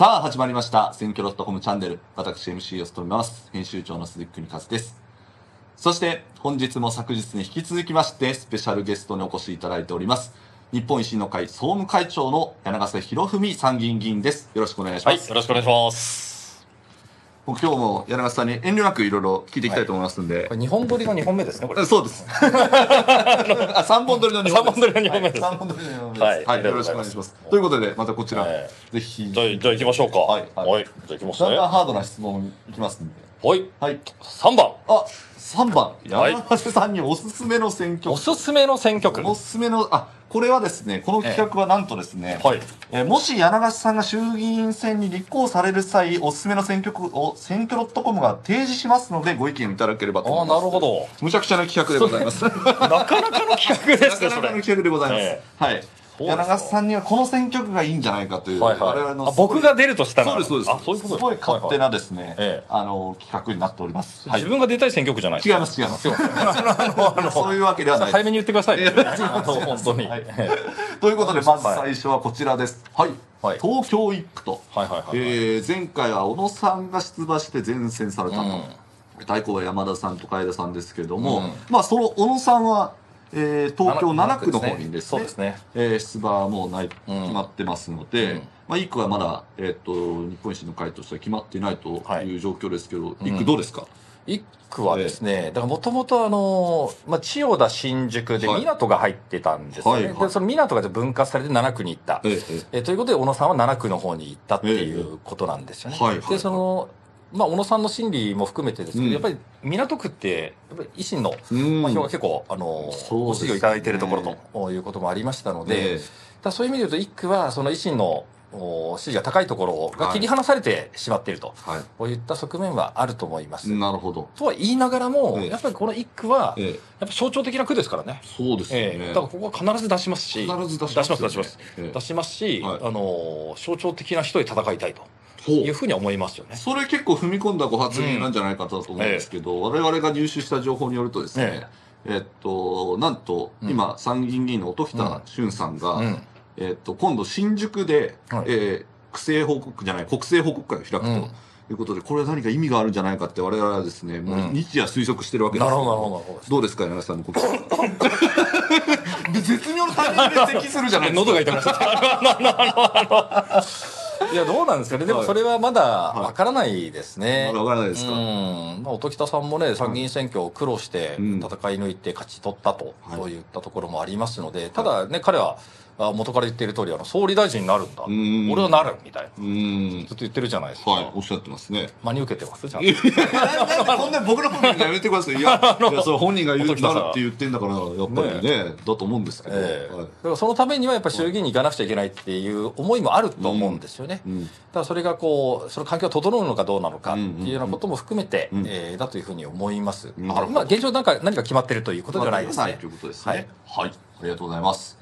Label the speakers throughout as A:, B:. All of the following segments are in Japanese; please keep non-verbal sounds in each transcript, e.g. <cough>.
A: さあ始まりました。選挙 .com チャンネル。私 MC を務めます。編集長の鈴木邦和です。そして本日も昨日に引き続きましてスペシャルゲストにお越しいただいております。日本維新の会総務会長の柳瀬博文参議院議員です。よろしくお願いします、
B: はい、よろしくお願いします。
A: 僕今日も柳瀬さんに遠慮なくいろいろ聞いていきたいと思いますんで、
B: これ2本撮りの2本目ですね、これ。
A: そうです。<laughs> あ、三本撮りの二
B: 三本撮りの二本目です
A: はい三本撮りの二本目です。
B: はい
A: はい、よろしくお願いします。ということで、またこちら、
B: はい
A: ぜひ、
B: じゃあ、じゃあ行きましょうか。
A: はいはい
B: はい。じゃあ行きますね。
A: だんだん
B: は
A: ハードな質問いきますんで。
B: い。
A: はい。
B: 3番。
A: あ、三番。
B: はい
A: 柳瀬さんにおすすめの選挙
B: おすすめの選挙区。
A: おすすめの、あ、これはですね、この企画はなんとですね、
B: はい。
A: えーもし柳瀬さんが衆議院選に立候補される際、おすすめの選挙区を選挙 .com が提示しますので、ご意見いただければと
B: ああ、
A: 思います。
B: なるほど。
A: むちゃくちゃな企画でございます。
B: なかなかの企画ですね。<laughs>
A: なかなかの企画でございます。
B: え
A: はい。柳瀬さんにはこの選挙区がいいんじゃないかという、
B: はいはい
A: 我々の
B: あ僕が出るとしたら。
A: そうですそうです。
B: あ、そういうこと
A: すごい勝手
B: な。
A: なですね、
B: ええ
A: あの企画になっております。はい。違い
B: 自分が出たい選挙区じゃない
A: 違います。
B: すいませんあの、あの、
A: そういうわけではない
B: 早めに言ってください。
A: いや
B: あの本当に。
A: は
B: はいい。
A: ということでまず最初はこちらです。はい。
B: はい
A: 東京一区と、
B: はいはいはい。
A: えー前回は小野さんが出馬して前線されたと。
B: うん
A: 対抗は山田さんと楓さんですけれども、
B: うん
A: まあその小野さんは、えー東京7区の方にですね
B: そうですね。
A: えー出馬はもうない決まってますので、
B: うん
A: まあ、1区はまだ、えっと日本維新の会としては決まっていないと
B: はい
A: いう状況ですけど、
B: うん
A: 1区どうですか、
B: 一区はですね、だからもともとあの、まあ、千代田新宿で
A: はい
B: 港が入ってたんですよね。
A: はいはい
B: で、その港が分割されて7区に行った。
A: えええ
B: えということで、小野さんは7区の方に行ったっていうことなんですよね。
A: はい
B: で、その、まあ、小野さんの心理も含めてですけど、
A: うん。
B: やっぱり港区って、やっぱり維新の、票が結構、あの、ご支持をいただいているところということもありましたので、
A: え
B: だそういう意味で言うと、1区はその維新のお支持が高いところが切り離されてしまっていると、
A: えはい。
B: こういった側面はあると思います。
A: なるほど、
B: とは言いながらも、
A: ええ。
B: やっぱりこの1区は、
A: ええ。
B: やっぱ象徴的な区ですからね。
A: そうですよね、
B: ええ。だからここは必ず出しますし、
A: 必ず出し
B: ます
A: ね。
B: 出します。
A: ええ
B: 出しますし、
A: はい。
B: あの、象徴的な人で戦いたいと
A: そう
B: いうふうには思いますよね。
A: それ結構踏み込んだご発言なんじゃないかと思うんですけど、我々が入手した情報によるとですね、えっと、なんと、
B: うん
A: 今、参議院議員の音喜多俊さんが、
B: うん。
A: えっと、今度、新宿で、
B: はい
A: えー区政報告じゃない、国政報告会を開くと。
B: うん
A: いうことで、これは何か意味があるんじゃないかって我々はですね、もう
B: うん
A: 日夜推測してるわけです
B: なる
A: けど
B: ほど、なるほどなるほど。
A: どうですか、柳さんのこと。<laughs> で絶妙なタイミングで咳するじゃないですか。
B: 喉が痛くなっちゃった。<laughs> いや、どうなんですかね。でもそれはまだわからないですね。
A: まだわからないですか？
B: うん。まあ、音喜多さんもね、参議院選挙を苦労して
A: うん
B: 戦い抜いて勝ち取ったと、
A: はい
B: そういったところもありますので、ただね、彼は、あ元から言っている通り、あの、総理大臣になるんだ。
A: ん
B: 俺はなる、みたいな。
A: うーん
B: ずっと言ってるじゃないですか。
A: はい、おっしゃってますね。
B: 真に受けてますちゃんと。
A: んでこんな僕の本人がやめてください。いや、いやそれ本人が言うなるって言ってんだから、やっぱりね、だと思うんですけど。
B: ええ
A: はい
B: だからそのためにはやっぱり衆議院に行かなくちゃいけないっていう思いもあると思うんですよね。
A: うん
B: だからそれがこう、その環境が整うのかどうなのかって
A: うんうんうん
B: いうようなことも含めて、
A: うん
B: えーだというふうに思います。
A: なるほど
B: まあ現状なんか何か決まってるということではないですね。
A: ということですね。はい。ありがとうございます。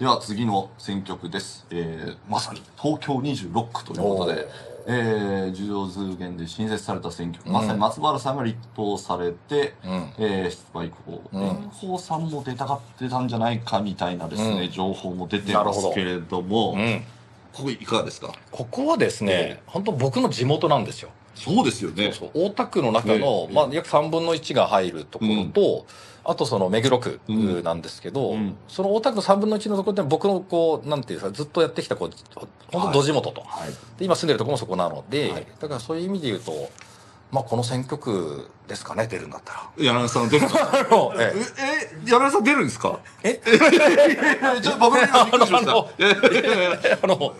A: では次の選挙区です。えー、まさに東京26区ということで、えー、受領図源で新設された選挙区、
B: うん。
A: まさに松原さんが立党されて、
B: うん。
A: えー、出馬以降、
B: うん。
A: 蓮舫さんも出たがってたんじゃないかみたいなですね、
B: うん。
A: 情報も出てますけれども、
B: うん。
A: ここいかがですか？
B: ここはですね、
A: え。
B: 本当僕の地元なんですよ。
A: そうですよね。
B: そう大田区の中の、
A: ええ
B: まあ、約3分の1が入るところと、あとその目黒区
A: うん。
B: なんですけど、
A: うん。
B: その大田区の3分の1のところで僕のこう、なんていうか、ずっとやってきたこう、本当、ど地元と。
A: はい。
B: で今住んでるところもそこなので、
A: はい。
B: だからそういう意味で言うと、まあ、この選挙区ですかね、出るんだったら。
A: 柳さん出るんですか
B: あのえ
A: え、え、柳さん出るんですか？
B: え？
A: ちょっと僕びっくりしました。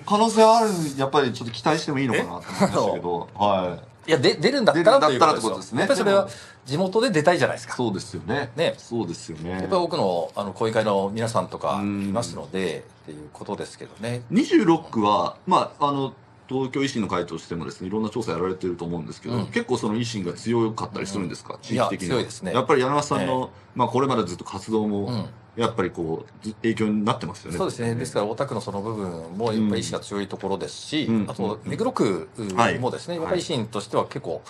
A: 可能性ある、やっぱりちょっと期待してもいいのかなと思いましたけど、はい。
B: いや、で出るんだったらという
A: ことですね。
B: やっぱりそれは地元で出たいじゃないですか。
A: そうですよね。
B: ね。
A: そうですよね。
B: やっぱり多くのあの講演会の皆さんとかい
A: うん
B: ますので、っていうことですけどね。
A: 26区は、まあ、あの、東京維新の会としてもですね、いろんな調査やられてると思うんですけど、
B: うん。
A: 結構その維新が強かったりするんですか、地域的に
B: 強いですね。
A: やっぱり柳さんの、まあこれまでずっと活動も、
B: うん
A: やっぱりこう、ず影響になってますよね。
B: そうですね。ですから、大田区のその部分も、やっぱり意志が強いところですし、
A: うん。
B: あと、目黒区
A: はい。
B: もですね、やっぱり維新としては結構、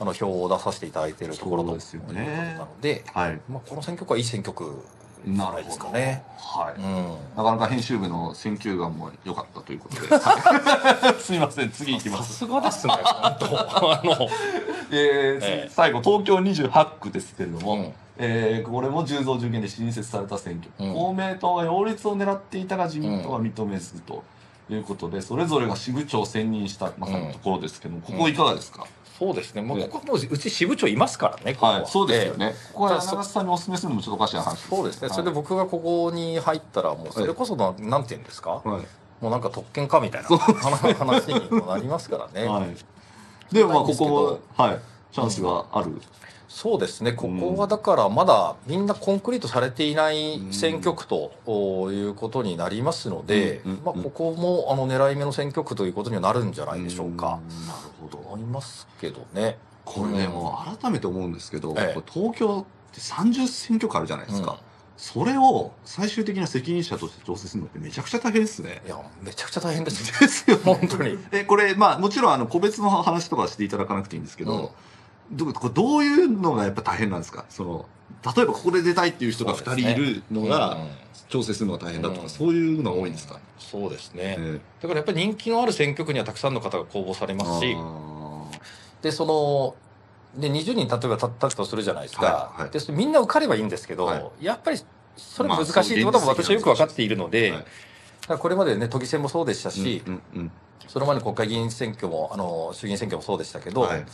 B: あの、票を出させていただいているところということ
A: そうですよね。
B: なので、
A: はい。
B: まあ、この選挙区はいい選挙区
A: なるほど
B: ですかね。
A: はい、
B: うん。
A: なかなか編集部の選球眼も良かったということで、<laughs> はいすみません。次いきます。
B: さすがですね、本当。<laughs> あの、
A: えー
B: ええ。
A: 最後東京28区ですけれども、
B: うん。
A: えーこれも10増10減で新設された選挙、
B: うん。
A: 公明党が擁立を狙っていたが自民党は認めずということで、それぞれが支部長を選任したまさにところですけども、ここいかがですか、
B: そうですね。もう
A: ええ
B: ここもううち支部長いますからね。ここ
A: は。いそうですよ
B: ええ。
A: ね、ここは柳瀬さんにお勧めするのもちょっとおかしい話
B: そうですね。それで
A: はい
B: 僕がここに入ったら、もうそれこそな、なんていうんですか？
A: はい。
B: もうなんか特権かみたいな話話にもなりますからね。<laughs>
A: はい、でもまあここもはいチャンスがある、
B: そうですね、ここはだからまだみんなコンクリートされていない選挙区ということになりますので、
A: うんうん
B: まあ、ここもあの狙い目の選挙区ということにはなるんじゃないでしょうか。
A: んなるほど
B: 思いますけどね。
A: これね、もう改めて思うんですけど、
B: ええ
A: 東京って30選挙区あるじゃないですか、
B: うん
A: それを最終的な責任者として調整するのってめちゃくちゃ大変ですね。
B: いや、めちゃくちゃ大変です。
A: ですよね。
B: 本当に。<laughs>
A: え、これ、まあもちろんあの個別の話とかはしていただかなくていいんですけど、どこれどういうのがやっぱ大変なんですか？その、例えばここで出たいっていう人が2人いるのが
B: うんうん。
A: 調整するのが大変だとか、
B: うん。
A: そういうのが多いんですか、
B: そうですね。
A: え
B: だからやっぱり人気のある選挙区にはたくさんの方が公募され
A: え
B: ますし、
A: あ
B: で、その、で、20人例えば立ったとするじゃないですか。
A: はいはい。
B: で、みんな受かればいいんですけど、
A: はい。
B: やっぱりそれ
A: まあ
B: 難しいってことは
A: そう
B: 私はよく分かっているので、これまでね、都議選もそうでした
A: ー
B: し、
A: うんうん
B: その前の国会議員選挙も、あの、衆議院選挙もそうでしたけど、
A: はい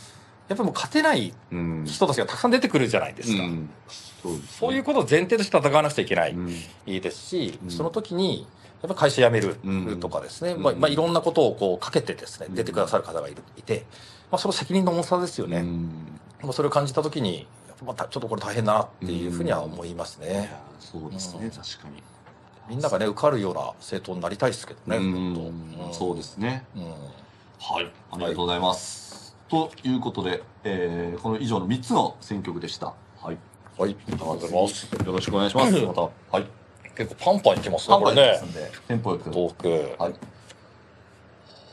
B: やっぱりもう勝てない
A: うん
B: 人たちがたくさん出てくるじゃないですか。
A: うん。そうですね。
B: そういうことを前提として戦わなくちゃいけない、
A: うん。
B: いいですし、
A: うん。
B: その時に、やっぱ会社辞める
A: うん
B: とかですね、
A: うん。
B: まあ、まあ、いろんなことをこうかけてですね、
A: うん。
B: 出てくださる方がいるいて、まあ、その責任の重さですよね。
A: うん。
B: もうそれを感じた時に、またちょっとこれ大変だなっていうふうには思います
A: い
B: ね。
A: やそうですね、
B: うん。
A: 確かに。
B: みんながね、受かるような政党になりたいですけどね、
A: うん。そうですね。
B: うん。
A: はい、ありがとうございます。ということで、えーこの以上の3つの選挙区でした。はい。
B: はい、ありがとうございます。
A: よろしくお願いします。また。はい。
B: 結構パンパンいきますね、これね
A: パンパンいきます。んで、テンポよく。
B: トーク。
A: はい。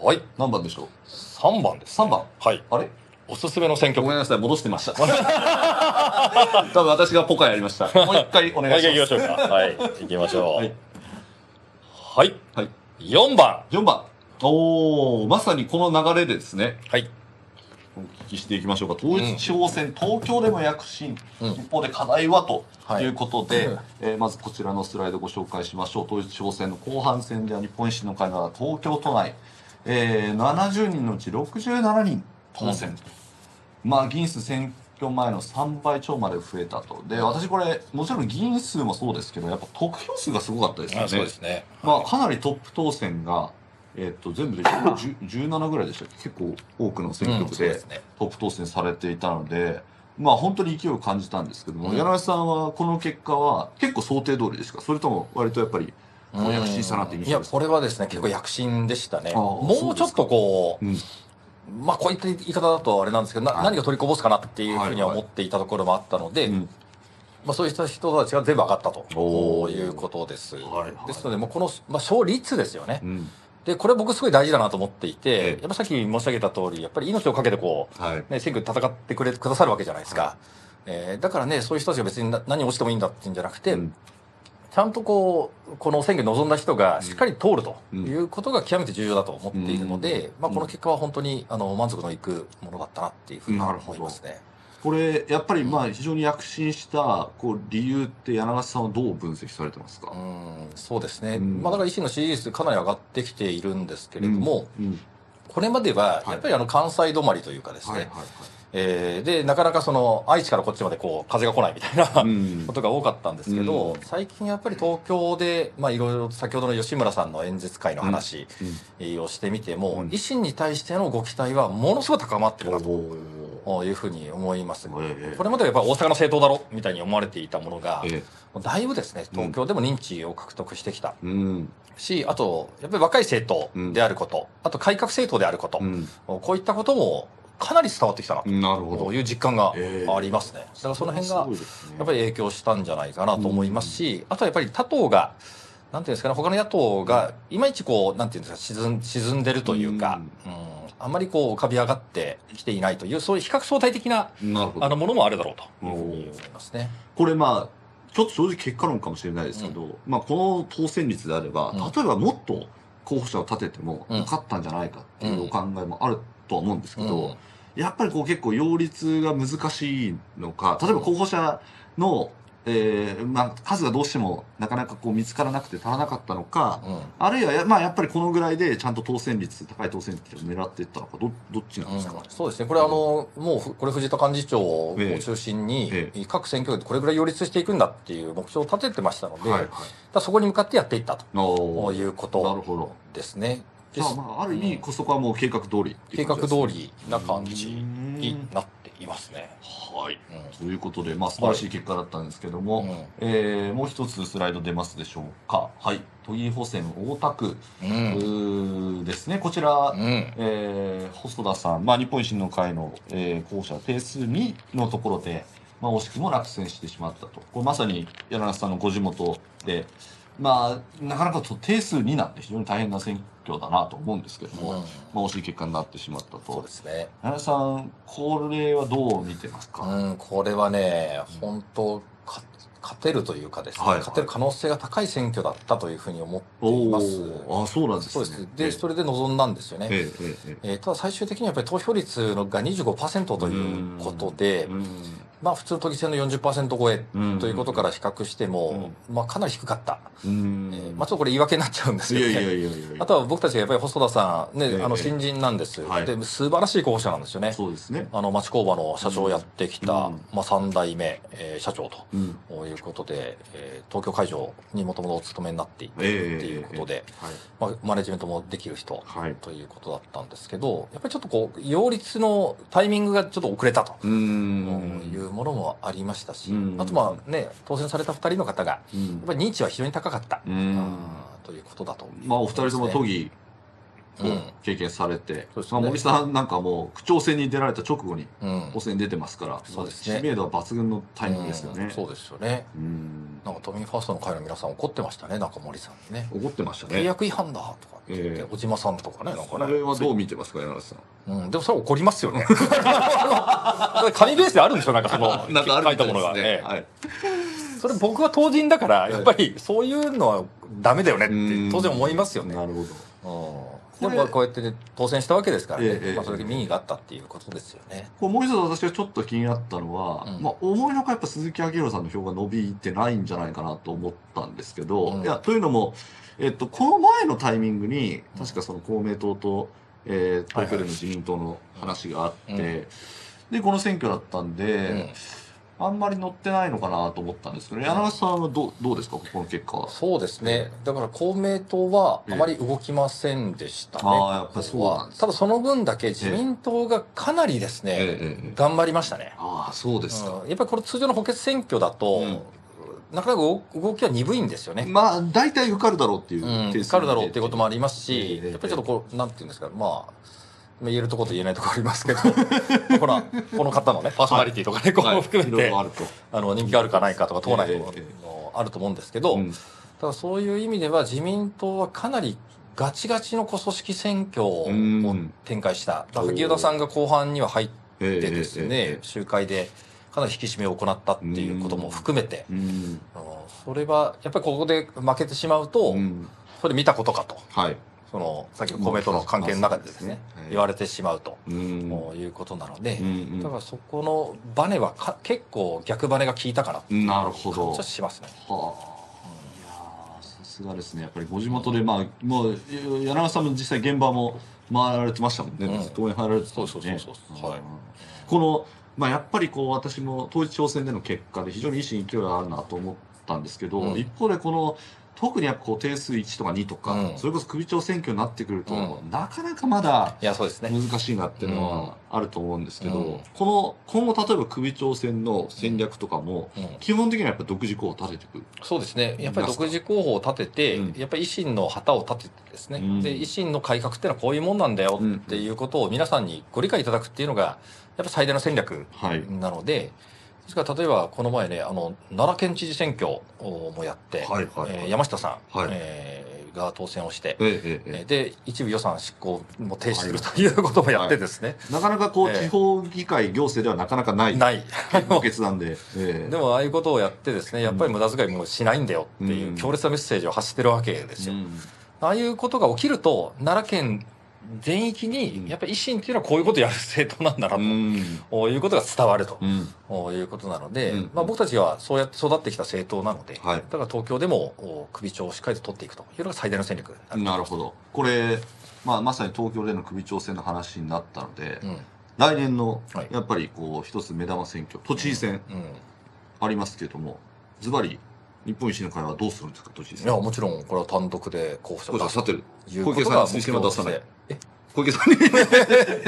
B: はい、
A: 何番でしょう
B: ？3番です、
A: 3番。
B: はい。
A: あれ？
B: おすすめの選挙区。
A: ごめんなさい、戻してました。<laughs> 多分私がポカやりました。もう一回お願いします。
B: はい、行きましょうか。はい、行きましょう。
A: は
B: はいい。。はい。
A: はい。
B: 4番。
A: 4番。おー、まさにこの流れでですね、
B: はい。
A: お聞きしていきましょうか。統一地方選、東京でも躍進、
B: うん
A: 一方で課題はと
B: はい
A: いうことで、
B: うん
A: えーまずこちらのスライドご紹介しましょう。統一地方選の後半戦では日本維新の会が東京都内、えー70人のうち67人当選と。まあ、議員数選挙前の3倍超まで増えたと。で、私これ、もちろん議員数もそうですけど、やっぱ得票数がすごかったですよね。
B: あそうですね。
A: まあ、かなりトップ当選が、えっと全部で10 17ぐらいでしたっけ？結構多くの選挙区でトップ当選されていたので、まあ本当に勢いを感じたんですけども、
B: うん。
A: 柳井さんはこの結果は結構想定通りですか？それとも割とやっぱりもう躍進したなって印
B: いや、
A: 象ですか？
B: これはですね、結構躍進でしたね。もうちょっとこう、
A: うん。
B: まあこういった言い方だとあれなんですけど、な
A: はい。
B: 何が取りこぼすかなっていうふうには
A: はいはい
B: 思っていたところもあったので、
A: うん。
B: まあそういった人たちが全部上がったということです。
A: はいはい。
B: ですので、もうこの、まあ、勝率ですよね。
A: うん
B: で、これ僕すごい大事だなと思っていて、
A: ええ。
B: やっぱさっき申し上げた通り、やっぱり命をかけてこう、
A: はい。
B: ね、選挙で戦ってくれくださるわけじゃないですか。えーだからね、そういう人たちが別にな何をしてもいいんだっていうんじゃなくて、
A: うん。
B: ちゃんとこう、この選挙に臨んだ人がしっかり通ると
A: うん。
B: いうことが極めて重要だと思っているので、
A: うん。
B: まあこの結果は本当にあの満足のいくものだったなっていうふうに思いますね。
A: これやっぱりまあ非常に躍進したこう理由って柳川さんはどう分析されてますか？
B: うん、そうですね。
A: うん。
B: まあだから維新の支持率かなり上がってきているんですけれども、
A: うん
B: これまでは
A: はい。
B: やっぱりあの関西止まりというかですね、
A: はいはいはい。
B: えーで、なかなかその愛知からこっちまでこう風が来ないみたいな、
A: うん。
B: ことが多かったんですけど、
A: うん。
B: 最近やっぱり東京で、まあいろいろ先ほどの吉村さんの演説会の話
A: うん
B: をしてみても、
A: うん
B: 維新に対してのご期待はものすごい高まってるな
A: お
B: というふうに思います。
A: ええ
B: これまではやっぱり大阪の政党だろみたいに思われていたものが、
A: え
B: だいぶですね、東京でも認知を獲得してきた。
A: うん。
B: し、あと、やっぱり若い政党であること、あと改革政党であること、
A: うん。
B: こういったこともかなり伝わってきたな
A: なるほど。
B: という実感が
A: ええ。
B: ありますね。だからその辺がやっぱり影響したんじゃないかなと思いますし、あとはやっぱり他党が、なんていうんですかね、他の野党がいまいちこう、なんていうんですか、沈ん沈んでるというか、うんあんまりこう浮かび上がってきていないという、そういう比較相対的なあのものもあるだろうと。いうふうに思いますね。
A: これまあちょっと正直結果論かもしれないですけど、まあ、この当選率であれば、
B: うん。
A: 例えばもっと候補者を立てても
B: うん。
A: よかったんじゃないかっていうお考えもあるとは思うんですけど、
B: うん。
A: やっぱりこう結構擁立が難しいのか、例えば候補者の、えーまあ、数がどうしてもなかなかこう見つからなくて足らなかったのか、
B: うん。
A: あるいはや,、まあ、やっぱりこのぐらいでちゃんと当選率、高い当選率を狙っていったのか、どどっちなんですか、
B: そうですね、これ、あのもうふこれ、藤田幹事長を
A: ええ。
B: 中心に、
A: え
B: 各選挙区でこれぐらい擁立していくんだっていう目標を立ててましたので、
A: はい
B: だからそこに向かってやっていったということ。ですね。
A: まあ、ある意味、そこはもう計画通りってい
B: 計画通りな感じになっていますね。
A: はい。
B: うん
A: ということで、まあ、素晴らしい結果だったんですけども、
B: うん
A: えーもう一つスライド出ますでしょうか。はい。都議補選大田区、
B: うん
A: ですね。こちら、
B: うん
A: えー細田さん、まあ、日本維新の会の、えー候補者定数2のところで、まあ、惜しくも落選してしまったと。これまさに柳瀬さんのご地元で、まあ、なかなかと定数2なんて非常に大変な選挙だなと思うんですけども、
B: うん
A: まあ、惜しい結果になってしまった
B: そう
A: と
B: で。すね。
A: 柳瀬さん、これはどう見てますか、
B: うん、これはね、本当か勝てるというかですね、
A: はいはい
B: 勝てる可能性が高い選挙だったというふうに思って
A: お
B: います。
A: ーあ、そうなんですね。
B: そうです。で、それで臨んだんですよね。
A: えええ
B: ただ最終的にはやっぱり投票率のが25%ということで、
A: うん
B: まあ普通の都議選の40%超え
A: うん
B: ということから比較しても、まあかなり低かった。
A: うん
B: えーまあちょっとこれ言い訳になっちゃうんですけどね。
A: いやいやいや
B: あとは僕たちがやっぱり細田さん、ね、
A: ええ
B: あの新人なんです、
A: はい
B: で、素晴らしい候補者なんですよね。
A: そうですね。
B: あの町工場の社長をやってきた、
A: うん
B: まあ3代目、えー社長
A: うん。
B: ということで、えー東京会場にもともとお勤めになっていて、
A: ええ
B: っていうことで、
A: はい。
B: まあ、マネジメントもできる人
A: はい。
B: ということだったんですけど、やっぱりちょっとこう、擁立のタイミングがちょっと遅れたと。
A: う
B: い
A: ん。
B: うものもありましたし、
A: うん
B: あとまあね、当選された二人の方が、や
A: うん
B: っぱり認知は非常に高かった、
A: うん
B: ということだとね、
A: まあ、お二人とも都議を
B: うん
A: 経験されて、
B: そうですね
A: まあ、森さんなんかもう区長選に出られた直後に
B: うん
A: 補選に出てますから、
B: そうですね
A: 知名度は抜群のタイミングですよね。
B: うんそうですよね。
A: うん。
B: なんか都民ファーストの会の皆さん怒ってましたね、なんか森さんにね。
A: 怒ってました
B: 契
A: ね。
B: 約違反だとかって言って、
A: ええ
B: 小島さんとかね、なんかね。
A: これはどう見てますか、柳瀬さん。
B: うん、でもそれは怒りますよね。あの紙ベースであるんでしょ、なんかその、
A: なんかある
B: 書いたものが。ええ
A: はい。
B: それ僕は当人だから、やっぱりそういうのはダメだよねって
A: うん
B: 当然思いますよね。
A: なるほど。
B: でもまあこうやってね当選したわけですからね、
A: ええ
B: まあ、それだけ民意があったっていうことですよね。
A: こうもう一つ私がちょっと気になったのは、
B: うん。
A: まあ、思いのほかやっぱ鈴木明宏さんの票が伸びてないんじゃないかなと思ったんですけど、
B: うん。
A: いやというのも、えっと、この前のタイミングに確かその公明党と、えー、東京での自民党の話があって、
B: うん
A: でこの選挙だったんで、
B: うん
A: あんまり乗ってないのかなと思ったんですけど、柳瀬さんはどうどうですか？ここの結果は。
B: そうですね。だから公明党はあまり動きませんでしたね。
A: ああやっぱりそうなんです
B: ただその分だけ自民党がかなりですね、頑張りましたね。
A: ああそうですか。
B: うんやっぱりこれ通常の補欠選挙だと、
A: うん
B: なかなか動動きは鈍いんですよね。
A: まあ大体受かるだろうっていう
B: うん、受かるだろうっていうこともありますし、
A: ええ
B: やっぱりちょっとこう、なんていうんですか、まあ、言えるところと言えないところありますけど、ほら、この方のね、パーソナリティとかね、こ
A: はい。
B: う含めて、
A: い。ろいろあると。
B: あの、人気があるかないかとか、党内
A: ええ
B: の
A: え。
B: あると思うんですけど、
A: うん。
B: ただそういう意味では自民党はかなりガチガチの組織選挙を
A: うん。
B: 展開した。萩生田さんが後半には入っ
A: ええ
B: てですね、集会でかなり引き締めを行ったっていうことも含めて、それはやっぱりここで負けてしまうと、
A: うん。
B: それ見たことかと。
A: はい。
B: その、さっきの公明党の関係の中でですね、
A: まあ
B: 言われてしまうと、いうことなので、
A: うん
B: だからそこのバネはか結構逆バネが効いたかなっていう
A: なるほど
B: 感じはしますね。
A: はあ。いやーさすがですね。やっぱりご地元で、まあ、もう、柳川さんも実際現場も回られてましたもんね。
B: うん
A: 応援入られてたね。
B: そうそうそうそうはい
A: んこの、まあ、やっぱりこう、私も統一地方選での結果で非常に維新勢いがあるなと思ったんですけど、
B: うん。
A: 一方でこの、特にやっぱこう定数1とか2とか、
B: うん。
A: それこそ首長選挙になってくると、
B: うん。
A: なかなかまだ
B: いや、そうですね。
A: 難しいなっていうのはあると思うんですけど、
B: うん。
A: この今後例えば首長選の戦略とかも、
B: うん。
A: 基本的にはやっぱ独自候補を立てていく。
B: そうですね。やっぱり独自候補を立てて、
A: うん。
B: やっぱり維新の旗を立ててですね、
A: うん。
B: で、維新の改革っていうのはこういうもんなんだよっていうことを皆さんにご理解いただくっていうのが、やっぱ最大の戦略
A: はい。
B: なので、ですから例えばこの前ね、あの、奈良県知事選挙をもやって、
A: はいはいはい。
B: えー山下さん、
A: はい。
B: えーが当選をして、
A: ええええ
B: えで一部予算執行も停止するということもやってですね、
A: なかなかこう、
B: ええ。
A: 地方議会行政ではなかなかない。
B: ない。
A: 決断で、ええ。<laughs>
B: でもああいうことをやってですねやっぱり無駄遣いもしないんだよっていううん。強烈なメッセージを発してるわけですよ、
A: うん。
B: ああいうことが起きると奈良県全域
A: うん。
B: にやっぱり維新っていうのはこういうことをやる政党なんだなと、
A: うん。
B: こういうことが伝わると。
A: うん。
B: いうことなので、
A: うん。
B: まあ、僕たちはそうやって育ってきた政党なので、
A: はい。
B: だから東京でもお首長をしっかりと取っていくというのが最大の戦略になる
A: ほど。これ、まあ、まさに東京での首長選の話になったので、
B: うん。
A: 来年の
B: はい。
A: やっぱりこう一つ目玉選挙都知事選
B: うん。
A: ありますけれどもズバリ日本維新の会はどうするんですか都知事選
B: いやもちろんこれは単独で候補者を出す
A: これさてる。
B: ということが
A: 小池さんに推薦は出さない。
B: え？
A: 小池さんに。<laughs> い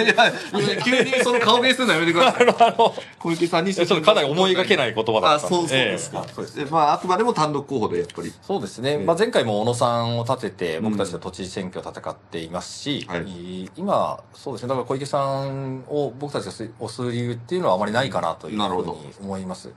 A: や急にその顔ベースす <laughs> るのやめてください
B: あの
A: 小池さんに
B: ちょっとかなり思いがけない言葉だ
A: あ
B: った
A: そうそうですか、
B: ええそう。です
A: でまああくまでも単独候補でやっぱり。
B: そうですね、
A: ええ。
B: まあ、前回も小野さんを立てて
A: うん。
B: 僕たちは都知事選挙を戦っていますし、
A: はい。
B: 今そうですね。だから小池さんを僕たちが推す理由っていうのはあまりないかなという
A: なるほど。
B: ふうに思います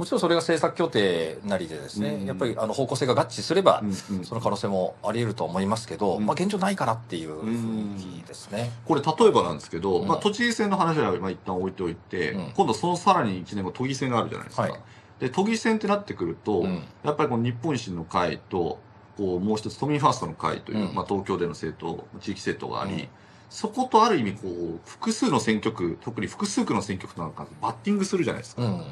B: もちろんそれが政策協定なりでですね、
A: うん。
B: やっぱりあの方向性が合致すれば、
A: うんうん。
B: その可能性もあり得ると思いますけど、
A: うん
B: まあ、現状ないかなっていう雰囲気ですね、
A: これ例えばなんですけど、
B: うん。
A: まあ、都知事選の話はまあ一旦置いておいて、
B: うん。
A: 今度そのさらに1年後都議選があるじゃないですか、
B: はい。
A: で都議選ってなってくると、
B: うん。
A: やっぱりこの日本維新の会とこうもう一つ都民ファーストの会という、
B: うん。
A: まあ、東京での政党地域政党があり、
B: うん。
A: そことある意味こう複数の選挙区特に複数区の選挙区となんかバッティングするじゃないですか、
B: うん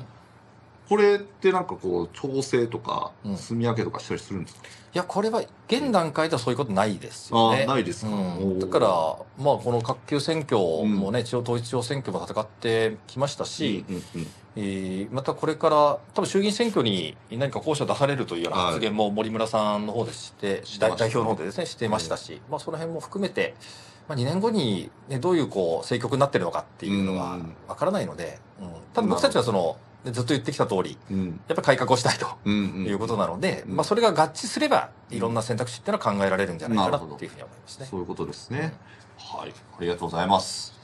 A: これってなんかこう調整とか
B: うん。
A: 住み分けとかしたりするんですか、
B: いやこれは現段階ではそういうことないですよね。
A: ああないですか、
B: うん、だから、まあ、この各級選挙もね、地方統一地方選挙も戦ってきましたし、
A: うんうんうん。
B: えーまたこれから多分衆議院選挙に何か候補者出されるというような
A: はい。
B: 発言も森村さんの方でして、代表の方でですねしてましたし、まあ、その辺も含めて、まあ、2年後に、ね、どういうこう政局になってるのかっていうのは
A: うん。
B: わからないので、うん。ただ僕たちはそのねずっと言ってきた通り
A: うん
B: やっぱり改革をしたいと。いうことなので、
A: うん
B: まあ、それが合致すればいろんな選択肢っていうのは考えられるんじゃないかなっていうふうに思いますね。
A: そういうことですね。はい。ありがとうございます。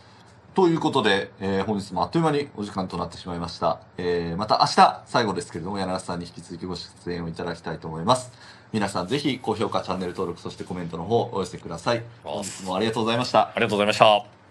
A: ということで、えー本日もあっという間にお時間となってしまいました。えーまた明日、最後ですけれども、柳瀬さんに引き続きご出演をいただきたいと思います。皆さんぜひ高評価、チャンネル登録、そしてコメントの方お寄せください。本日もありがとうございました。
B: ありがとうございました。